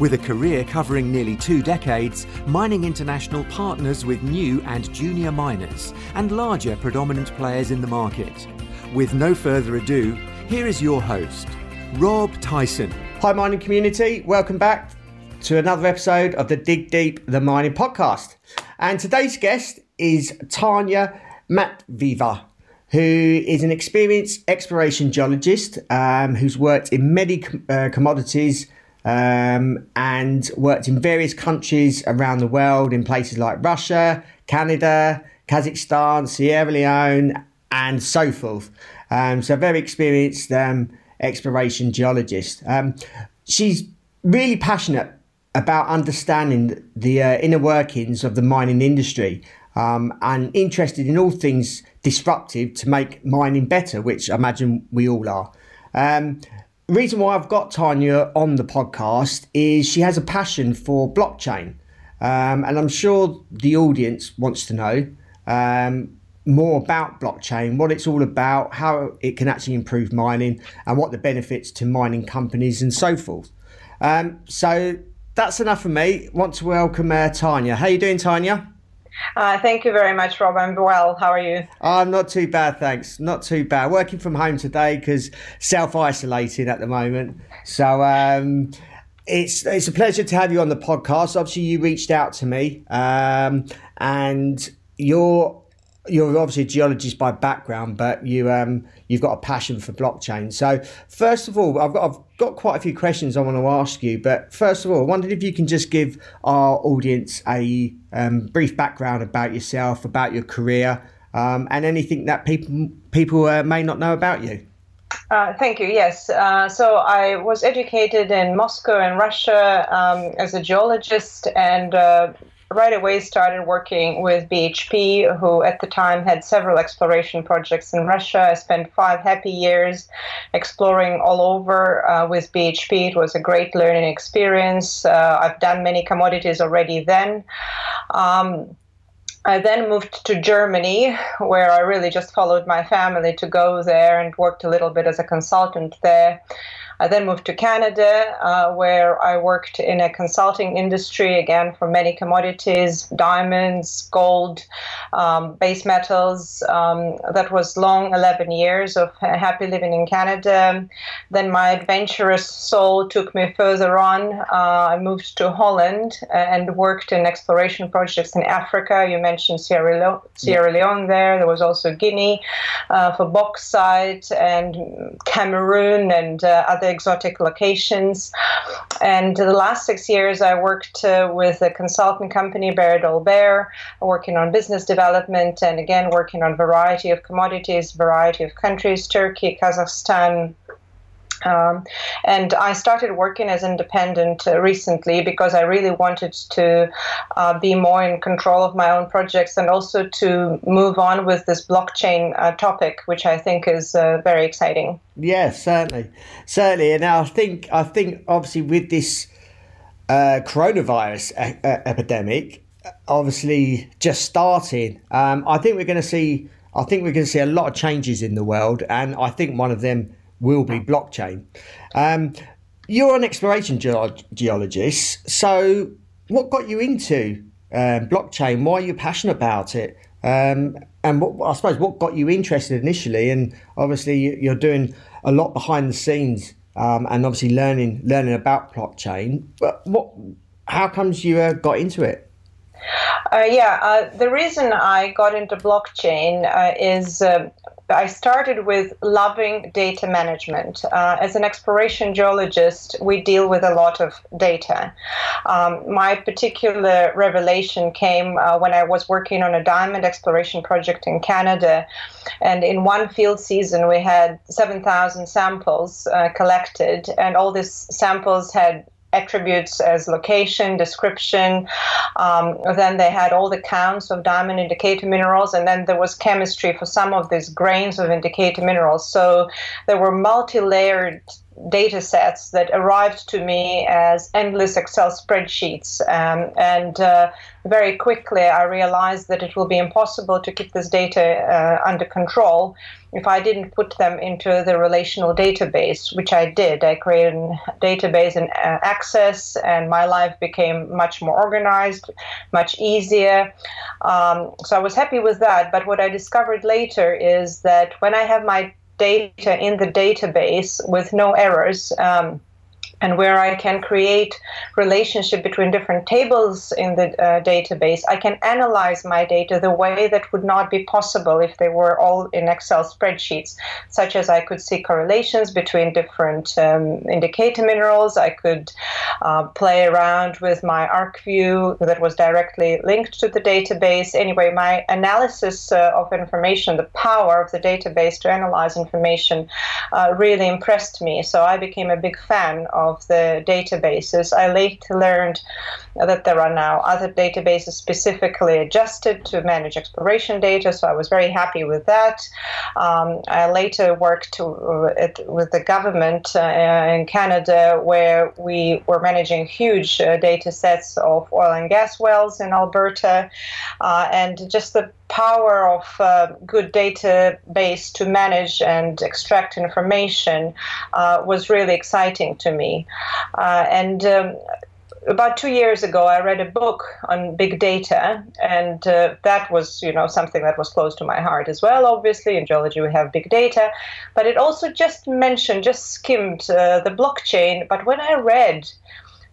With a career covering nearly two decades, Mining International partners with new and junior miners and larger predominant players in the market. With no further ado, here is your host, Rob Tyson. Hi, mining community. Welcome back to another episode of the Dig Deep the Mining podcast. And today's guest is Tanya Matviva, who is an experienced exploration geologist um, who's worked in many uh, commodities um, and worked in various countries around the world in places like Russia, Canada, Kazakhstan, Sierra Leone, and so forth. Um, so, very experienced um, exploration geologist. Um, she's really passionate about understanding the uh, inner workings of the mining industry um, and interested in all things disruptive to make mining better, which I imagine we all are. Um, reason why I've got Tanya on the podcast is she has a passion for blockchain. Um, and I'm sure the audience wants to know um, more about blockchain, what it's all about, how it can actually improve mining, and what the benefits to mining companies and so forth. Um, so that's enough for me. Want to welcome uh, Tanya. How you doing, Tanya? Uh, thank you very much, Rob. I'm well. How are you? I'm not too bad, thanks. Not too bad. Working from home today because self isolating at the moment. So um, it's it's a pleasure to have you on the podcast. Obviously, you reached out to me, um, and you're you're obviously a geologist by background, but you um, you've got a passion for blockchain. So first of all, I've got I've got quite a few questions I want to ask you. But first of all, I wondered if you can just give our audience a um, brief background about yourself, about your career, um, and anything that people people uh, may not know about you. Uh, thank you. Yes. Uh, so I was educated in Moscow and Russia um, as a geologist and uh, right away started working with BHP, who at the time had several exploration projects in Russia. I spent five happy years exploring all over uh, with BHP. It was a great learning experience. Uh, I've done many commodities already then. Um, I then moved to Germany, where I really just followed my family to go there and worked a little bit as a consultant there. I then moved to Canada, uh, where I worked in a consulting industry again for many commodities, diamonds, gold, um, base metals. Um, that was long 11 years of happy living in Canada. Then my adventurous soul took me further on. Uh, I moved to Holland and worked in exploration projects in Africa. You mentioned Sierra, Le- Sierra Leone there. There was also Guinea uh, for bauxite and Cameroon and uh, other exotic locations. And the last six years, I worked uh, with a consultant company, Behre Dolbear, working on business development and again working on variety of commodities, variety of countries, Turkey, Kazakhstan, um, and I started working as independent uh, recently because I really wanted to uh, be more in control of my own projects and also to move on with this blockchain uh, topic, which I think is uh, very exciting. Yes, certainly, certainly. And I think I think obviously with this uh, coronavirus e- epidemic, obviously just starting, um, I think we're going to see. I think we're going to see a lot of changes in the world, and I think one of them will be blockchain. Um, you're an exploration ge- geologist, so what got you into um, blockchain? Why are you passionate about it? Um, and what, I suppose what got you interested initially? And obviously, you're doing a lot behind the scenes, um, and obviously learning learning about blockchain. But what? How comes you uh, got into it? Uh, yeah, uh, the reason I got into blockchain uh, is uh, I started with loving data management. Uh, as an exploration geologist, we deal with a lot of data. Um, my particular revelation came uh, when I was working on a diamond exploration project in Canada. And in one field season, we had 7,000 samples uh, collected, and all these samples had attributes as location, description. Um, then they had all the counts of diamond indicator minerals, and then there was chemistry for some of these grains of indicator minerals. So there were multi layered data sets that arrived to me as endless Excel spreadsheets. Um, and uh, very quickly, I realized that it will be impossible to keep this data uh, under control if I didn't put them into the relational database, which I did. I created a database in uh, Access, and my life became much more organized, much easier. Um, so I was happy with that. But what I discovered later is that when I have my data in the database with no errors. Um, and where I can create relationship between different tables in the uh, database, I can analyze my data the way that would not be possible if they were all in Excel spreadsheets, such as I could see correlations between different um, indicator minerals. I could uh, play around with my ArcView that was directly linked to the database. Anyway, my analysis uh, of information, the power of the database to analyze information, uh, really impressed me. So I became a big fan of of the databases. I later learned that there are now other databases specifically adjusted to manage exploration data, so I was very happy with that. Um, I later worked to, uh, with the government uh, in Canada where we were managing huge uh, data sets of oil and gas wells in Alberta, uh, and just the power of uh, good database to manage and extract information uh, was really exciting to me. Uh, and um, about two years ago, I read a book on big data, and uh, that was, you know, something that was close to my heart as well. Obviously, in geology we have big data, but it also just mentioned, just skimmed uh, the blockchain. But when I read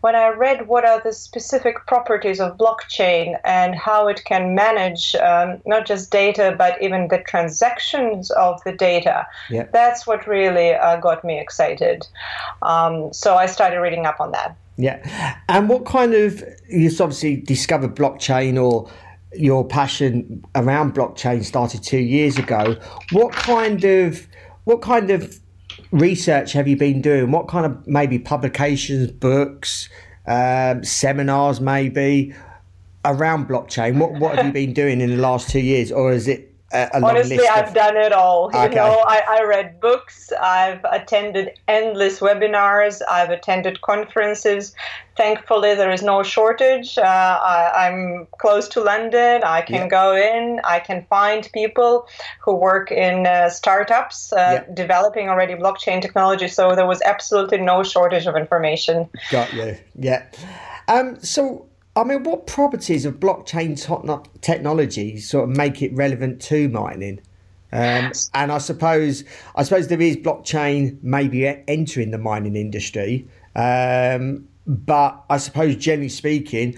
when I read what are the specific properties of blockchain and how it can manage um, not just data but even the transactions of the data, yeah. that's what really uh, got me excited. Um, so I started reading up on that. Yeah, and what kind of you obviously discovered blockchain or your passion around blockchain started two years ago. What kind of what kind of research have you been doing? What kind of maybe publications, books, um, seminars, maybe around blockchain? What what have you been doing in the last two years, or is it Honestly, I've done it all. Okay. You know, I, I read books, I've attended endless webinars, I've attended conferences. Thankfully, there is no shortage. Uh, I, am close to London. I can yeah. go in. I can find people who work in uh, startups uh, yeah. developing already blockchain technology. So there was absolutely no shortage of information. Got you. Yeah. Um, so I mean, what properties of blockchain technology sort of make it relevant to mining? Um, and I suppose, I suppose there is blockchain maybe entering the mining industry, um, but I suppose generally speaking,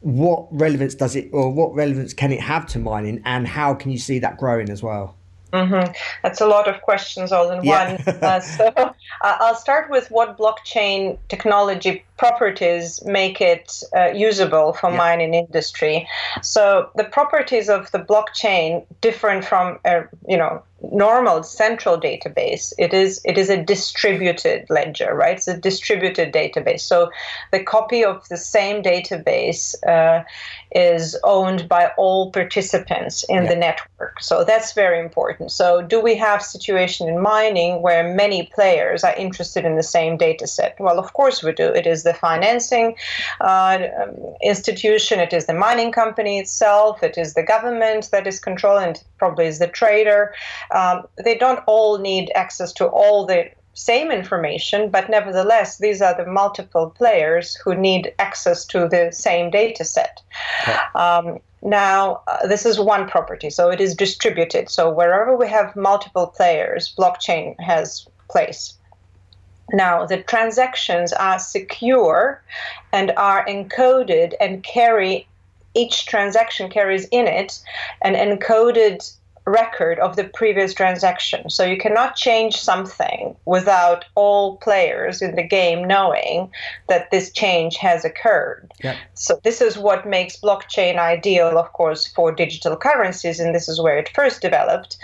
what relevance does it, or what relevance can it have to mining, and how can you see that growing as well? Mm-hmm. That's a lot of questions all in yeah. one. Uh, so uh, I'll start with what blockchain technology properties make it uh, usable for yeah. mining industry. So the properties of the blockchain different from a you know normal central database. It is it is a distributed ledger, right? It's a distributed database. So the copy of the same database uh, is owned by all participants in yeah. the network. So that's very important. So do we have situation in mining where many players are interested in the same data set? Well, of course we do. It is the financing uh, institution, it is the mining company itself, it is the government that is controlling, it probably is the trader. Um, they don't all need access to all the same information, but nevertheless, these are the multiple players who need access to the same data set. Okay. Um, now, uh, this is one property, so it is distributed. So wherever we have multiple players, blockchain has place. Now, the transactions are secure and are encoded and carry, each transaction carries in it an encoded record of the previous transaction. So you cannot change something without all players in the game knowing that this change has occurred. Yep. So this is what makes blockchain ideal, of course, for digital currencies, and this is where it first developed.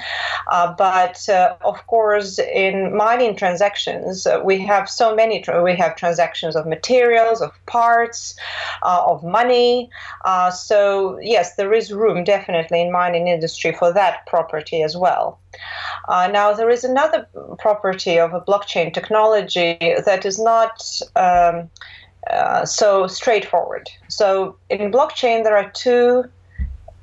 Uh, but uh, of course, in mining transactions, uh, we have so many. Tra- we have transactions of materials, of parts, uh, of money. Uh, so yes, there is room definitely in mining industry for that property as well. Uh, now, there is another property of a blockchain technology that is not um, uh, so straightforward. So, in blockchain, there are two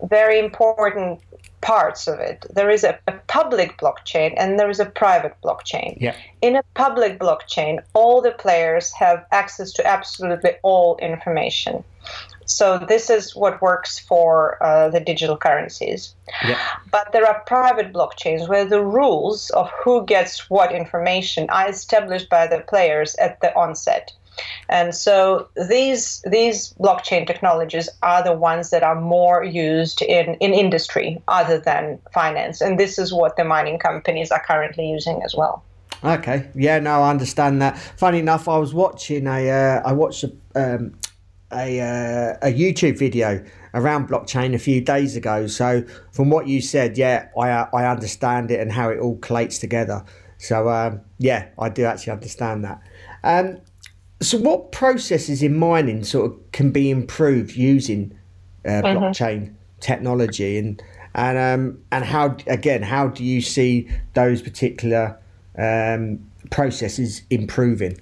very important parts of it. There is a, a, public blockchain and there is a private blockchain. Yeah. In a public blockchain, all the players have access to absolutely all information. So this is what works for uh, the digital currencies. Yeah. But there are private blockchains where the rules of who gets what information are established by the players at the onset. And so these these blockchain technologies are the ones that are more used in, in industry other than finance. And this is what the mining companies are currently using as well. Okay. Yeah. No, I understand that. Funny enough, I was watching a uh, I watched a, um, a uh, a YouTube video around blockchain a few days ago. So from what you said, yeah, I I understand it and how it all collates together. So um, yeah, I do actually understand that. Um, so, what processes in mining sort of can be improved using uh, mm-hmm. blockchain technology, and and um, and how again, how do you see those particular um, processes improving?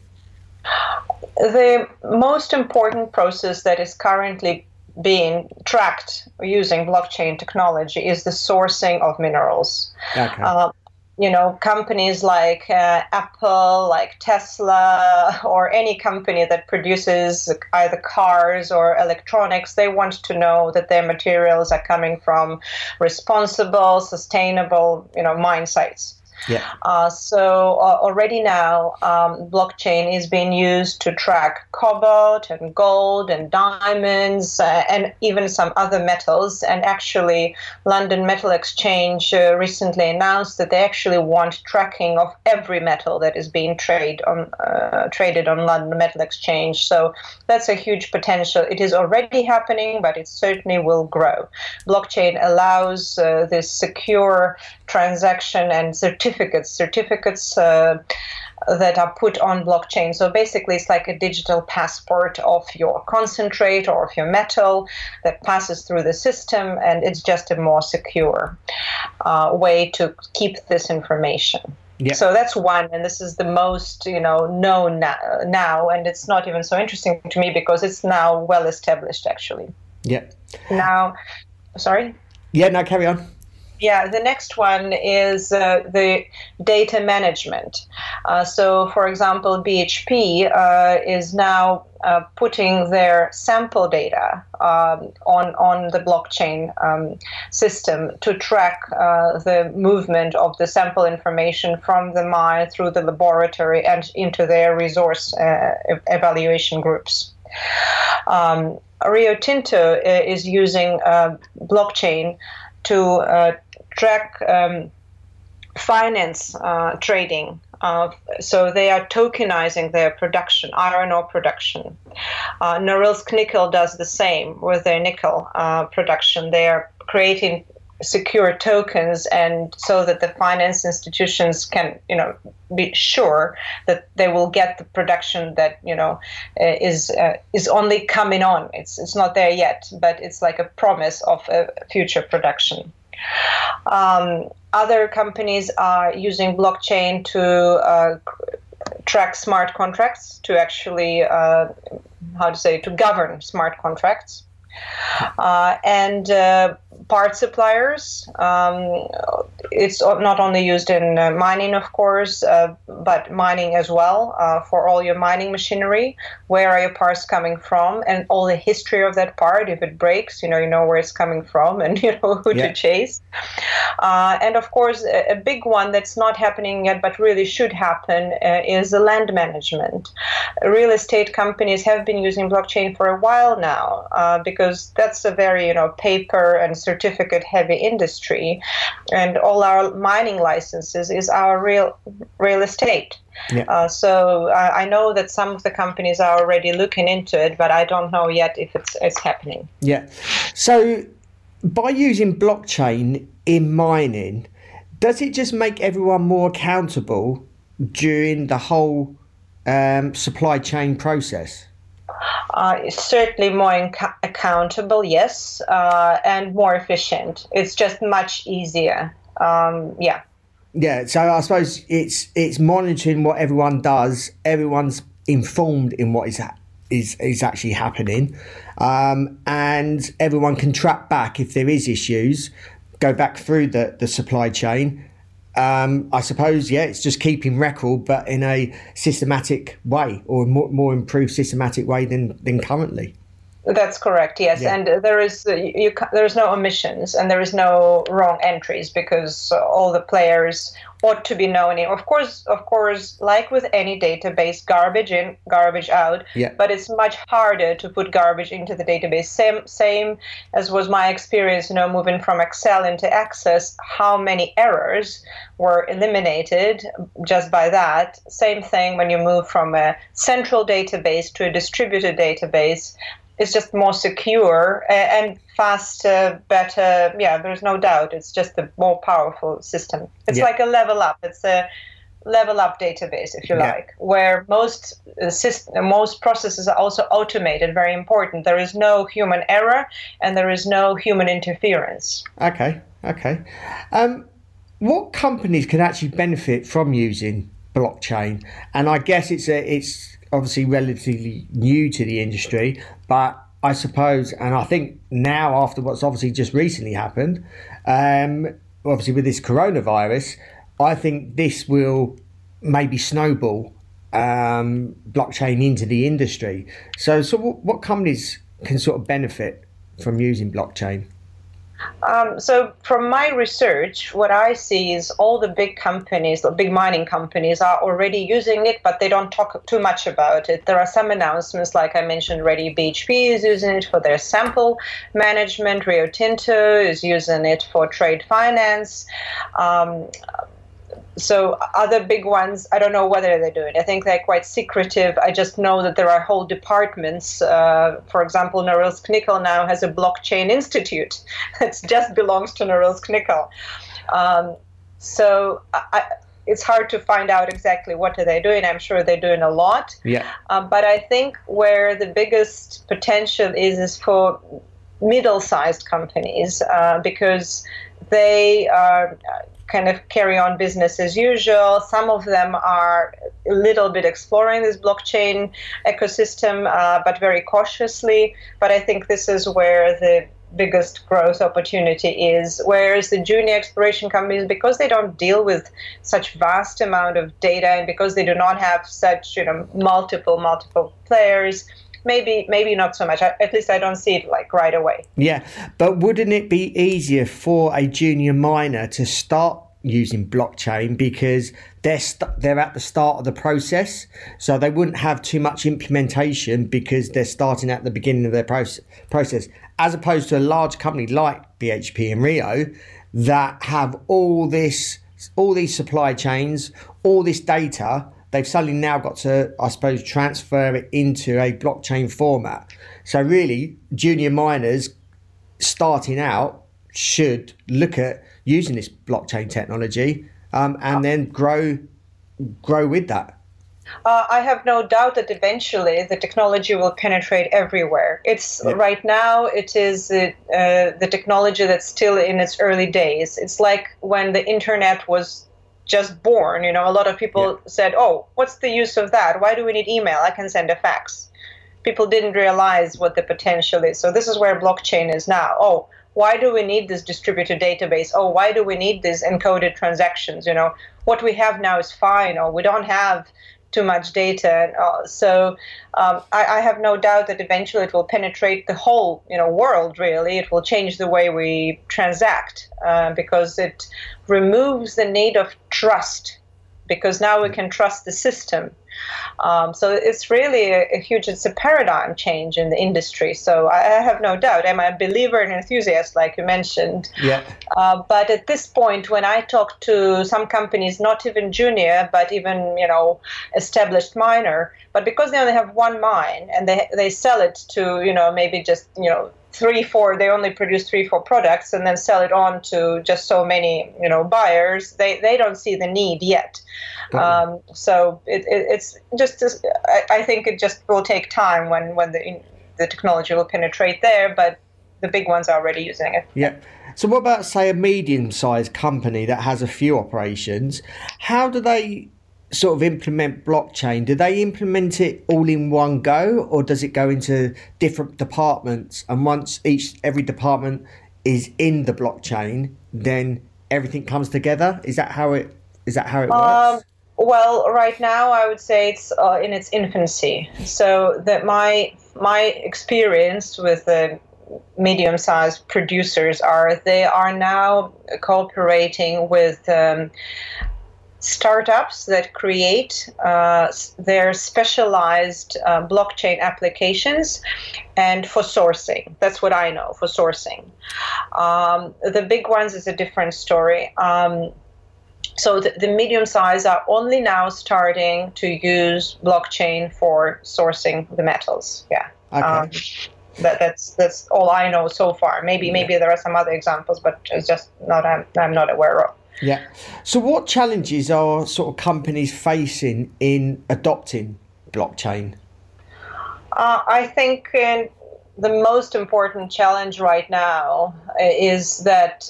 The most important process that is currently being tracked using blockchain technology is the sourcing of minerals. Okay. Uh, you know, companies like uh, Apple, like Tesla, or any company that produces either cars or electronics, they want to know that their materials are coming from responsible, sustainable, you know, mine sites. Yeah. Uh, so uh, already now, um, blockchain is being used to track cobalt and gold and diamonds uh, and even some other metals. And actually, London Metal Exchange uh, recently announced that they actually want tracking of every metal that is being trade on, uh, traded on London Metal Exchange. So that's a huge potential. It is already happening, but it certainly will grow. Blockchain allows uh, this secure transaction and certificates, certificates uh, that are put on blockchain. So basically, it's like a digital passport of your concentrate or of your metal that passes through the system, and it's just a more secure uh, way to keep this information. Yeah. So that's one, and this is the most you know known now, now, and it's not even so interesting to me because it's now well established actually. Yeah. Now, sorry. Yeah. Now carry on. Yeah, the next one is uh, the data management. Uh, so, for example, BHP uh, is now uh, putting their sample data um, on on the blockchain um, system to track uh, the movement of the sample information from the mine through the laboratory and into their resource uh, evaluation groups. Um, Rio Tinto is using blockchain to track um, finance uh, trading. Uh, so they are tokenizing their production, iron ore production. Uh, Norilsk Nickel does the same with their nickel uh, production. They are creating secure tokens and so that the finance institutions can you know be sure that they will get the production that you know uh, is uh, is only coming on it's it's not there yet but it's like a promise of a future production um, other companies are using blockchain to uh, track smart contracts, to actually, uh, how to say, to govern smart contracts. Uh, and uh, part suppliers, um, it's not only used in uh, mining, of course, uh, but mining as well uh, for all your mining machinery. Where are your parts coming from, and all the history of that part. If it breaks, you know you know where it's coming from, and you know who yeah. to chase. Uh, and of course, a, a, big one that's not happening yet, but really should happen, uh, is the land management. Real estate companies have been using blockchain for a while now uh, because that's a very you know paper and certificate heavy industry, and all our mining licenses is our real real estate. Yeah. Uh, so uh, I know that some of the companies are already looking into it, but I don't know yet if it's it's happening. Yeah. So by using blockchain in mining, does it just make everyone more accountable during the whole um, supply chain process? Uh, certainly more inc- accountable, yes, uh, and more efficient. It's just much easier. Um, yeah. Yeah, so I suppose it's it's monitoring what everyone does. Everyone's informed in what is ha- is is actually happening, um, and everyone can track back if there is issues. Go back through the the supply chain. Um, I suppose yeah, it's just keeping record, but in a systematic way or more, more improved systematic way than than currently. That's correct. Yes, yeah. and there is uh, you, there is no omissions and there is no wrong entries because all the players ought to be known. Of course, of course, like with any database, garbage in, garbage out. Yeah. But it's much harder to put garbage into the database. Same same as was my experience. You know, moving from Excel into Access, how many errors were eliminated just by that. Same thing when you move from a central database to a distributed database it's just more secure and faster, better. Yeah, there's no doubt. It's just a more powerful system. It's yeah. like a level up. It's a level up database, if you yeah. like, where most uh, system, most processes are also automated. Very important. There is no human error and there is no human interference. Okay, okay. Um, what companies can actually benefit from using blockchain? And I guess it's a it's obviously relatively new to the industry, but I suppose, and I think now after what's obviously just recently happened, um, obviously with this coronavirus, I think this will maybe snowball um, blockchain into the industry. So, so what, what companies can sort of benefit from using blockchain? Um, so, from my research, what I see is all the big companies, the big mining companies, are already using it, but they don't talk too much about it. There are some announcements, like I mentioned already, BHP is using it for their sample management, Rio Tinto is using it for trade finance. Um, so other big ones i don't know whether they do it. I think they're quite secretive. I just know that there are whole departments uh, for example norilsk nickel now has a blockchain institute that just belongs to norilsk nickel. Um, so I, it's hard to find out exactly what are they doing. I'm sure they're doing a lot. Yeah. Um, but i think where the biggest potential is is for middle-sized companies uh, because they are kind of carry on business as usual. Some of them are a little bit exploring this blockchain ecosystem, uh, but very cautiously. But I think this is where the biggest growth opportunity is whereas the junior exploration companies because they don't deal with such vast amount of data and because they do not have such you know multiple multiple players maybe maybe not so much. At least I don't see it like right away. Yeah, but wouldn't it be easier for a junior miner to start using blockchain because they're they st- they're at the start of the process, so they wouldn't have too much implementation because they're starting at the beginning of their process. Process as opposed to a large company like BHP and Rio that have all this all these supply chains, all this data they've suddenly now got to, I suppose, transfer it into a blockchain format. So, really, junior miners starting out should look at using this blockchain technology um, and then grow grow with that. Uh, I have no doubt that eventually the technology will penetrate everywhere. It's yeah. right now it is uh, the technology that's still in its early days. It's like when the internet was just born. You know, a lot of people yeah. said, "Oh, what's the use of that? Why do we need email? I can send a fax." People didn't realize what the potential is. So this is where blockchain is now. Oh, why do we need this distributed database? Oh, why do we need these encoded transactions? You know, what we have now is fine, or we don't have too much data. So um, I, I, have no doubt that eventually it will penetrate the whole you know world. Really, it will change the way we transact uh, because it removes the need of trust. Because now we can trust the system um, so it's really a, a, huge, it's a paradigm change in the industry. So I, I have no doubt. I'm a believer and enthusiast, like you mentioned. Yeah. Uh, but at this point, when I talk to some companies, not even junior, but even, you know, established miner, but because they only have one mine and they, they sell it to, you know, maybe just, you know, three four they only produce three four products and then sell it on to just so many you know buyers. They they don't see the need yet. Um, so it, it, it's just I, I, think it just will take time when when the the technology will penetrate there but the big ones are already using it. Yeah. So what about say a medium sized company that has a few operations? How do they sort of implement blockchain, do they implement it all in one go, or does it go into different departments? And once each every department is in the blockchain, then everything comes together. Is that how it? Is that how it works? Um, well, right now I would say it's uh, in its infancy. So that my my experience with the medium-sized producers are they are now cooperating with um, startups that create uh, their specialized uh, blockchain applications and for sourcing. That's what I know for sourcing. Um, the big ones is a different story. Um, so the, the, medium size are only now starting to use blockchain for sourcing the metals. Yeah. Okay. Um, that, that's that's all I know so far. Maybe yeah. maybe there are some other examples, but it's just not I'm, I'm not aware of. Yeah. So, what challenges are sort of companies facing in adopting blockchain? Uh, I think uh, the most important challenge right now uh, is that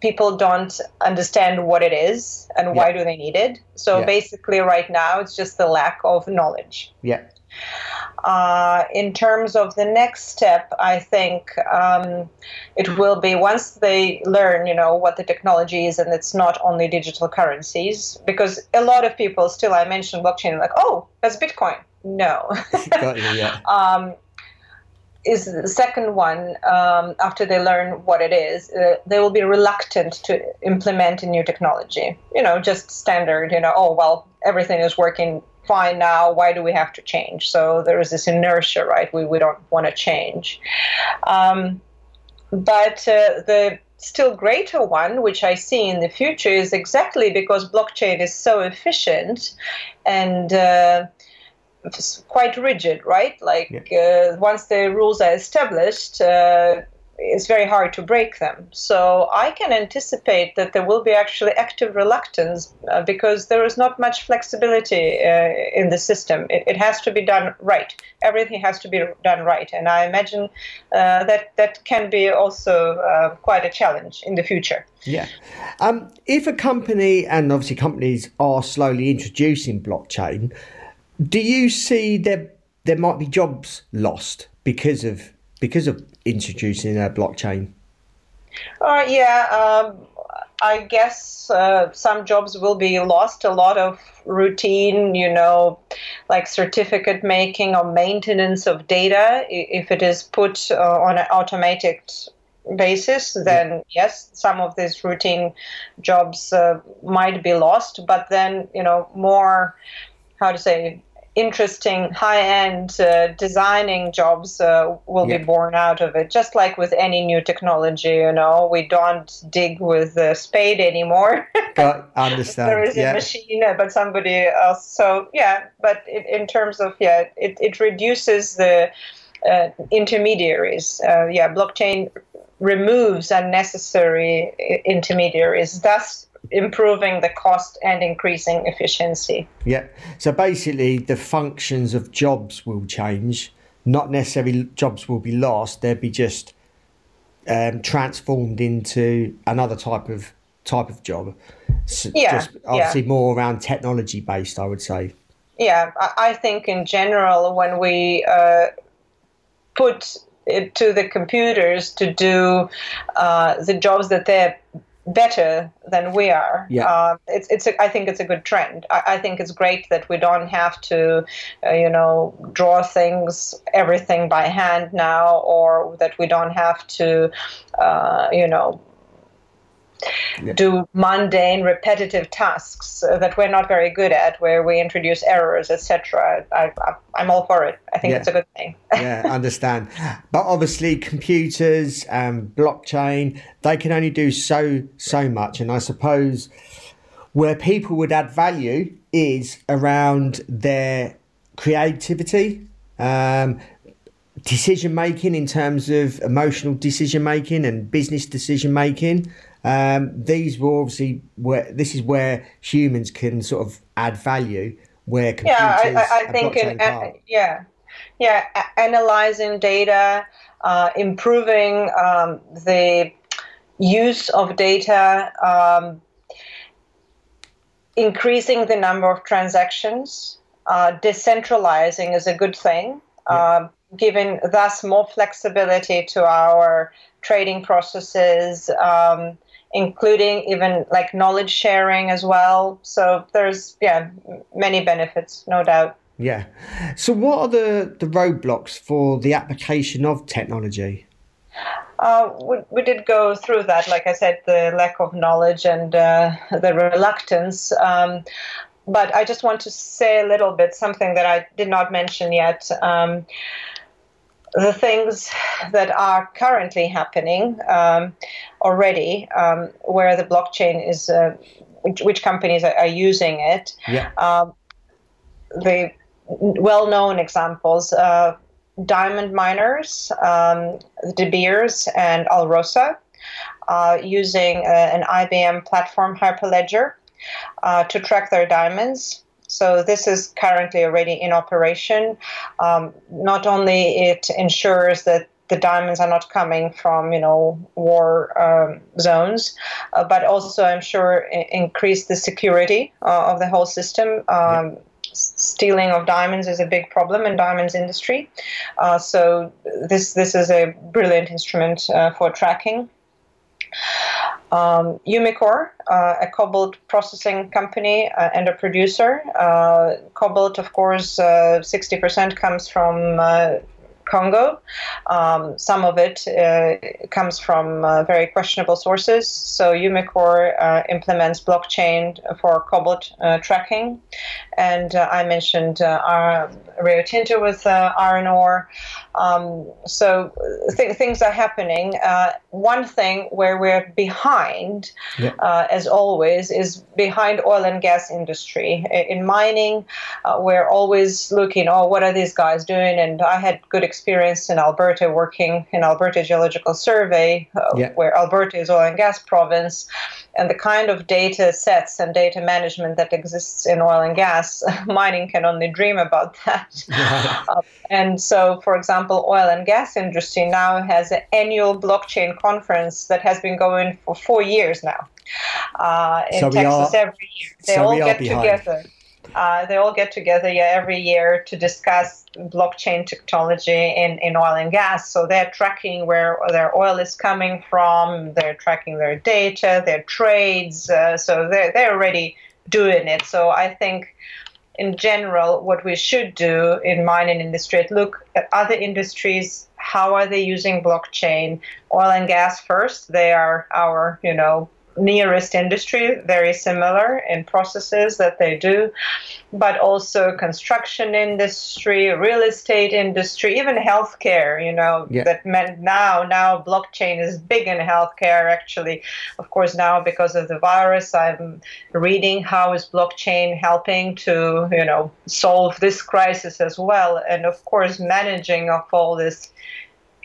people don't understand what it is and why yeah. do they need it. So yeah. basically, right now, it's just the lack of knowledge. Yeah. Uh, in terms of the next step, I think um, it will be once they learn, you know, what the technology is, and it's not only digital currencies, because a lot of people still, I mentioned blockchain, like, oh, that's Bitcoin. No. Got you, yeah. um, is the second one um, after they learn what it is uh, they will be reluctant to implement a new technology you know just standard you know oh well everything is working fine now why do we have to change. So there is this inertia right? We, we don't want to change. Um, but uh, the still greater one which i see in the future is exactly because blockchain is so efficient and uh, quite rigid right? Like yeah. uh, once the rules are established uh, it's very hard to break them. So I can anticipate that there will be actually active reluctance uh, because there is not much flexibility uh, in the system. It, it, has to be done right. Everything has to be done right, and I imagine uh, that that can be also uh, quite a challenge in the future. Yeah. Um, if a company, and obviously companies are slowly introducing blockchain, do you see there there might be jobs lost because of because of introducing a blockchain? Uh, yeah, um, I guess uh, some jobs will be lost. A lot of routine, you know, like certificate making or maintenance of data, if it is put uh, on an automated basis, then yes, some of these routine jobs uh, might be lost. But then, you know, more, how to say, interesting high-end uh, designing jobs uh, will yeah. be born out of it. Just like with any new technology you know we don't dig with a spade anymore. I understand. There is yeah. a machine uh, but somebody else so yeah but it, in terms of yeah it, it reduces the uh, intermediaries. Uh, yeah blockchain removes unnecessary intermediaries. Thus improving the cost and increasing efficiency. Yeah. So basically, the functions of jobs will change. Not necessarily jobs will be lost. They'll be just um, transformed into another type of type of job. So yeah. Just obviously yeah. more around technology based, I would say. Yeah, I think in general, when we uh, put it to the computers to do uh, the jobs that they're better than we are. Yeah. Uh, it's it's a, I think it's a good trend. I, I think it's great that we don't have to, uh, you know, draw things everything by hand now, or that we don't have to, uh, you know. Yeah. Do mundane, repetitive tasks that we're not very good at, where we introduce errors, etc. I, I, I'm all for it. I think Yeah. it's a good thing. yeah, understand. But obviously, computers and blockchain, they can only do so so much. And I suppose where people would add value is around their creativity, um, decision making in terms of emotional decision making and business decision making. Um, these were obviously where this is where humans can sort of add value. Where computers yeah i, I, think in, can't. yeah yeah a- analyzing data uh, improving um, the use of data um, increasing the number of transactions uh, decentralizing is a good thing uh, giving thus more flexibility to our trading processes um, including even like knowledge sharing as well so there's yeah many benefits no doubt Yeah. So, what are the, the roadblocks for the application of technology? Uh, we, we did go through that, like I said, the lack of knowledge and uh, the reluctance. Um, but I just want to say a little bit something that I did not mention yet. Um, the things that are currently happening um, already, um, where the blockchain is, uh, which, which companies are, are using it. Yeah. Um, the well-known examples uh, diamond miners um, de beers and alrosa uh, using uh, an ibm platform hyperledger uh, to track their diamonds so this is currently already in operation um, not only it ensures that the diamonds are not coming from, you know, war um, zones, uh, but also I'm sure increase the security uh, of the whole system. Um, s- Stealing of diamonds is a big problem in diamonds industry, uh, so this this is a brilliant instrument uh, for tracking. Um, Umicore, uh, a cobalt processing company uh, and a producer. Uh, cobalt, of course, uh, 60% comes from uh, Congo. Um, some of it uh, comes from uh, very questionable sources. So Umicore uh, implements blockchain for cobalt uh, tracking. And uh, I mentioned uh, our Rio Tinto with uh, iron ore. Um, so th- things are happening. Uh, one thing where we're behind, Yeah. uh, as always, is behind oil and gas industry. In mining, uh, we're always looking, oh, what are these guys doing? And I had good experience in Alberta working in Alberta Geological Survey, uh, Yeah. where Alberta is oil and gas province, and the kind of data sets and data management that exists in oil and gas, mining can only dream about that. Uh, and so, for example, oil and gas industry now has an annual blockchain conference that has been going for four years now uh, in So Texas are- every year. They so all get behind. together. Uh, they all get together yeah, every year to discuss blockchain technology in, in oil and gas. So they're tracking where their oil is coming from, they're tracking their data, their trades. Uh, so they're, they're already doing it. So I think in general, what we should do in mining industry is look at other industries. How are they using blockchain? Oil and gas first. They are our, you know, nearest industry, very similar in processes that they do, but also construction industry, real estate industry, even healthcare. You know Yeah. that meant now now blockchain is big in healthcare. Actually, of course, now because of the virus, I'm reading how is blockchain helping to you know solve this crisis as well, and of course managing of all this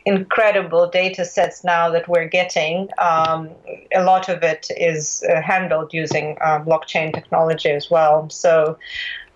incredible data sets now that we're getting. Um, a lot of it is uh, handled using uh, blockchain technology as well. So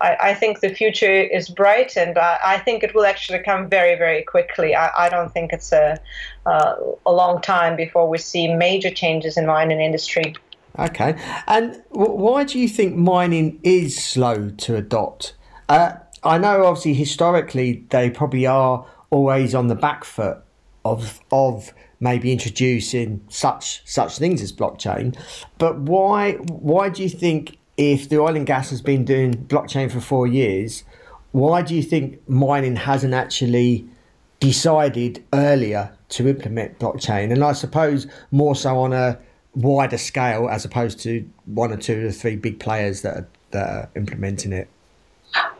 I, I think the future is bright, and I, I think it will actually come very, very quickly. I, I don't think it's a, uh, a long time before we see major changes in mining industry. Okay. And w- why do you think mining is slow to adopt? Uh, I know, obviously, historically, they probably are always on the back foot of of maybe introducing such such things as blockchain. But why why do you think if the oil and gas has been doing blockchain for four years, why do you think mining hasn't actually decided earlier to implement blockchain? And I suppose more so on a wider scale as opposed to one or two or three big players that are, that are implementing it.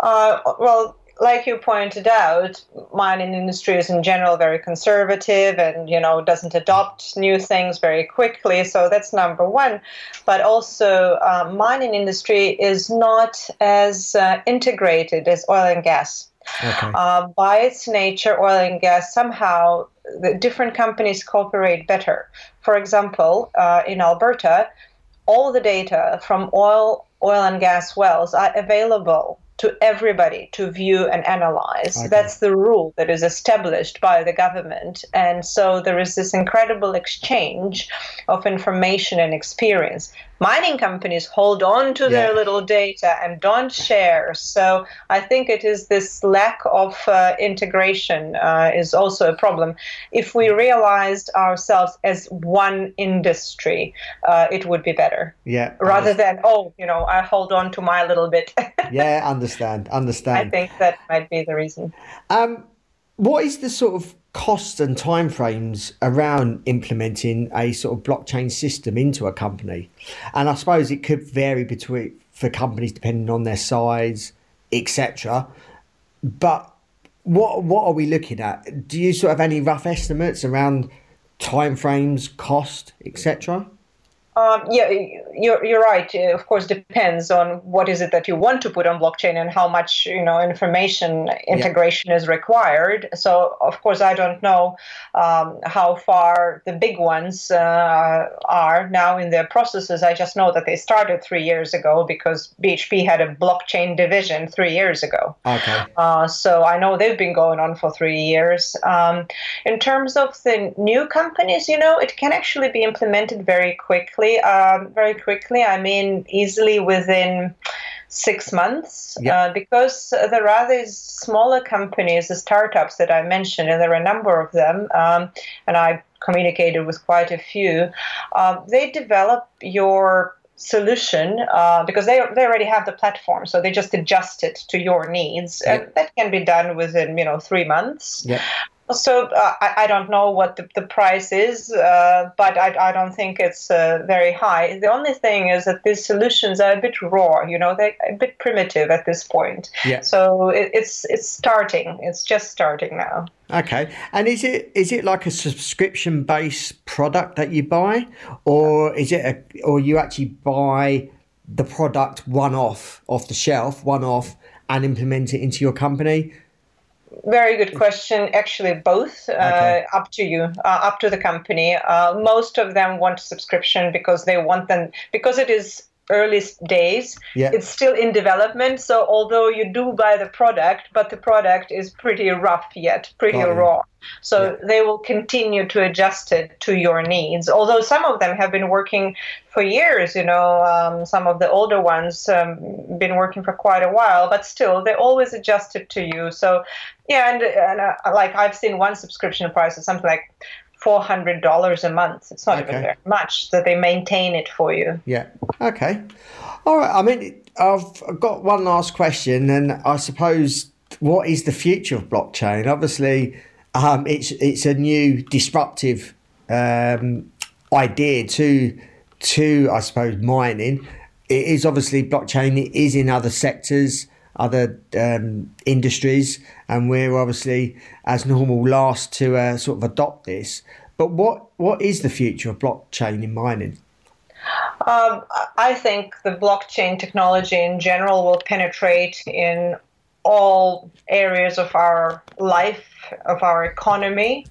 Uh, well, like you pointed out, mining industry is in general very conservative and you know doesn't adopt new things very quickly. So that's number one. But also, uh, mining industry is not as uh, integrated as oil and gas. Okay. Uh, by its nature, oil and gas somehow the different companies cooperate better. For example, uh, in Alberta, all the data from oil oil and gas wells are available to everybody to view and analyze. Okay. That's the rule that is established by the government. And so there is this incredible exchange of information and experience mining companies hold on to yeah. their little data and don't share. So I think it is this lack of uh, integration uh, is also a problem. If we realized ourselves as one industry, uh, it would be better. Yeah. Rather than oh, you know, I hold on to my little bit. yeah, understand, understand. I think that might be the reason. Um, what is the sort of costs and timeframes around implementing a sort of blockchain system into a company. And I suppose it could vary between for companies depending on their size, etc. But what what are we looking at? Do you sort of have any rough estimates around timeframes, cost, etc.? Um, yeah, you're, you're right. It of course, depends on what is it that you want to put on blockchain and how much you know information integration yeah. is required. So, of course, I don't know um, how far the big ones uh, are now in their processes. I just know that they started three years ago because BHP had a blockchain division three years ago. Okay. Uh, so I know they've been going on for three years. Um, in terms of the new companies, you know, it can actually be implemented very quickly quickly, um, very quickly. I mean, easily within six months, yep. uh, because there are these smaller companies, the startups that I mentioned, and there are a number of them, um, and I communicated with quite a few. Uh, they develop your solution uh, because they they already have the platform, so they just adjust it to your needs, yep. and that can be done within you know three months. Yep. So uh, I, I don't know what the, the price is, uh, but I, I don't think it's uh, very high. The only thing is that these solutions are a bit raw, you know, they're a bit primitive at this point. Yeah. So it, it's it's starting. It's just starting now. Okay. And is it is it like a subscription based product that you buy, or is it a, or you actually buy the product one off off the shelf, one off, and implement it into your company? Very good question. Actually, both. Uh, okay. Up to you, uh, up to the company. Uh, most of them want subscription because they want them because it is early days. Yeah. It's still in development. So although you do buy the product, but the product is pretty rough yet, pretty raw. So yeah. they will continue to adjust it to your needs. Although some of them have been working for years, you know, um, some of the older ones um, been working for quite a while, but still they always adjust it to you. So yeah, and, and uh, like I've seen one subscription price is something like four hundred dollars a month. It's not okay. even very much that they maintain it for you. Yeah. Okay. All right. I mean, I've got one last question, and I suppose what is the future of blockchain? Obviously, um, it's it's a new disruptive um, idea to to I suppose mining. It is obviously blockchain. It is in other sectors other um, industries, and we're obviously, as normal, last to uh, sort of adopt this. But what what is the future of blockchain in mining? Um, I think the blockchain technology in general will penetrate in all areas of our life, of our economy.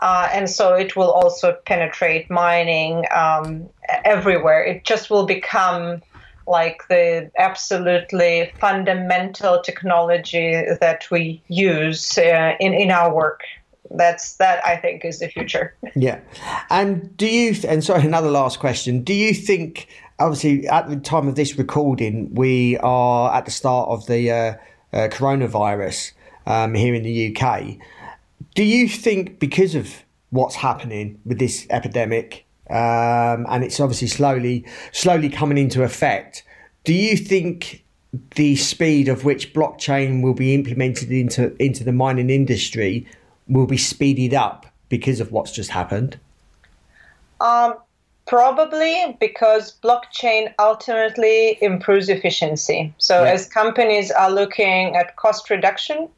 Uh, and so it will also penetrate mining um, everywhere. It just will become like the absolutely fundamental technology that we use uh, in, in our work. That's that i think is the future. Yeah. And do you and sorry another last question. Do you think obviously at the time of this recording we are at the start of the uh, uh, coronavirus um, here in the uk do you think because of what's happening with this epidemic, um, and it's obviously slowly slowly coming into effect. Do you think the speed of which blockchain will be implemented into into the mining industry will be speeded up because of what's just happened? Um, probably because blockchain ultimately improves efficiency. So, yeah. as companies are looking at cost reduction,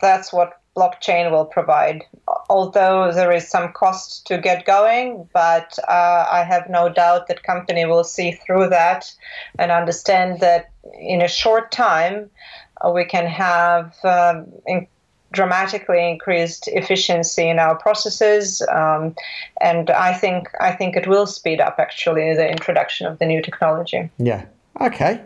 that's what blockchain will provide. Although there is some cost to get going, but uh, I have no doubt that company will see through that and understand that in a short time uh, we can have um, in- dramatically increased efficiency in our processes, um, and I think I think it will speed up actually the introduction of the new technology. Yeah. Okay.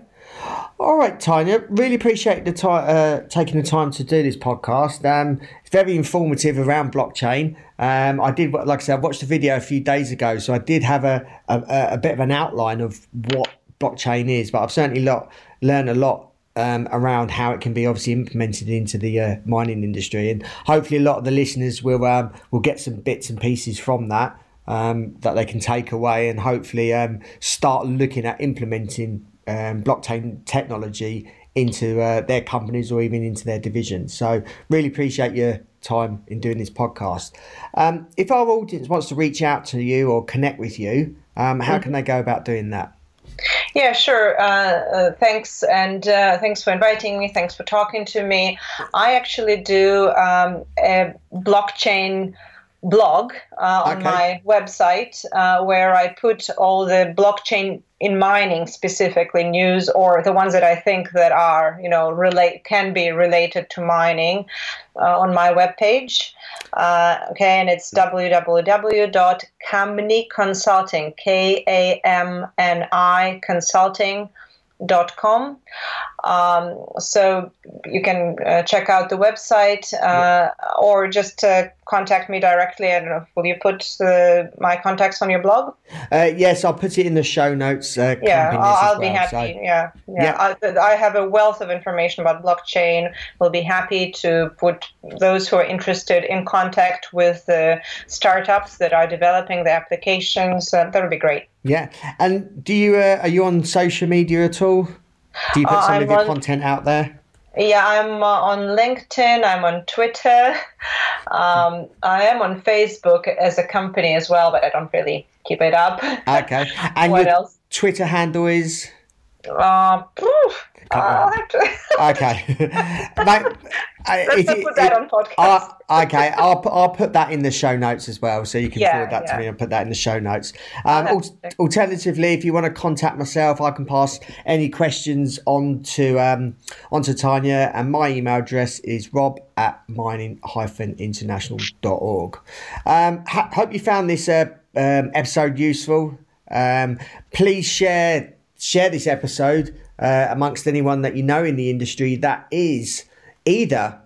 All right, Tanya. Really appreciate the time uh, taking the time to do this podcast. Um, it's very informative around blockchain. Um, I did, like I said, I watched the video a few days ago, so I did have a, a, a bit of an outline of what blockchain is. But I've certainly lot, learned a lot um, around how it can be obviously implemented into the uh, mining industry, and hopefully a lot of the listeners will um, will get some bits and pieces from that um, that they can take away, and hopefully um, start looking at implementing um, blockchain technology into uh, their companies or even into their divisions. So, really appreciate your time in doing this podcast. Um, if our audience wants to reach out to you or connect with you, um, how can they go about doing that? Yeah, sure. Uh, uh, thanks, and uh, thanks for inviting me. Thanks for talking to me. I actually do um, a blockchain blog uh, on okay. my website uh, where I put all the blockchain in mining specifically news or the ones that I think that are you know relate can be related to mining uh, on my webpage. Uh, okay, and it's www.kamni consulting k a m n i consulting dot com. Um, so you can uh, check out the website uh, or just uh, contact me directly. I don't know. Will you put my contacts on your blog? Uh, yes, I'll put it in the show notes. Uh, yeah, I'll, I'll be happy. So. Yeah, yeah. yeah. I, I, have a wealth of information about blockchain. We'll be happy to put those who are interested in contact with the startups that are developing the applications. Uh, that would be great. Yeah, and do you are you on social media at all? Do you put some uh, of your on, content out there? Yeah, I'm uh, on LinkedIn. I'm on Twitter. Um, I am on Facebook as a company as well, but I don't really keep it up. Okay. And what else? Twitter handle is? Uh, okay. Mate, Let's put that on podcast. Uh, okay, I'll, I'll put that in the show notes as well, so you can yeah, forward that yeah. to me and put that in the show notes. Um, al- alternatively, if you want to contact myself, I can pass any questions on to um, onto Tanya, and my email address is rob at mining-international.org. Um, ha- hope you found this uh, um, episode useful. Um, please share share this episode uh, amongst anyone that you know in the industry that is either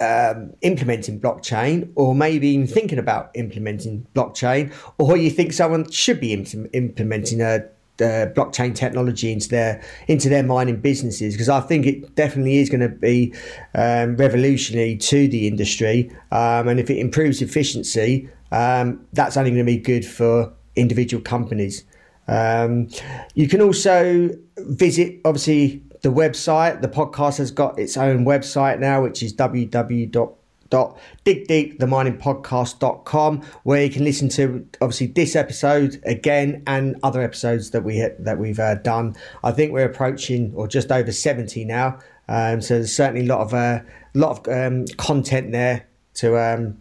um, implementing blockchain or maybe even thinking about implementing blockchain, or you think someone should be imp- implementing a uh, blockchain technology into their into their mining businesses because I think it definitely is going to be um, revolutionary to the industry, um, and if it improves efficiency, um, that's only going to be good for individual companies. Um, you can also visit, obviously, the website. The podcast has got its own website now, which is www.digdeeptheminingpodcast.com, where you can listen to obviously this episode again and other episodes that we that we've uh, done. I think we're approaching or just over seventy now, um, so there's certainly a lot of a uh, lot of um, content there to um,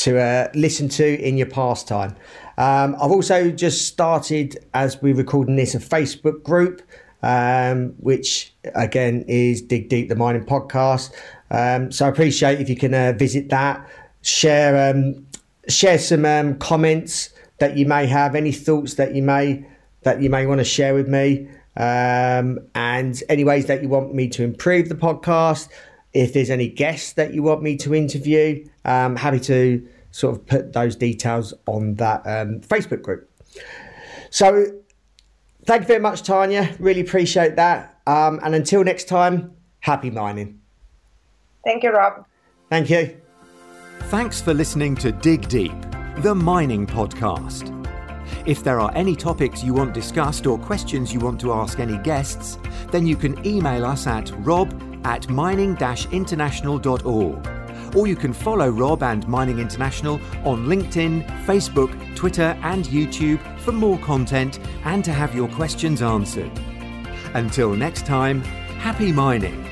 to uh, listen to in your pastime. Um, I've also just started, as we're recording this, a Facebook group, um, which again is Dig Deep the Mining Podcast. Um, so I appreciate if you can uh, visit that, share um, share some um, comments that you may have, any thoughts that you may that you may want to share with me, um, and any ways that you want me to improve the podcast. If there's any guests that you want me to interview, I'm happy to sort of put those details on that um, Facebook group. So, thank you very much, Tanya. Really appreciate that. Um, and until next time, happy mining. Thank you, Rob. Thank you. Thanks for listening to Dig Deep the Mining Podcast. If there are any topics you want discussed or questions you want to ask any guests, then you can email us at rob at mining international.org. Or you can follow Rob and Mining International on LinkedIn, Facebook, Twitter, and YouTube for more content and to have your questions answered. Until next time, happy mining!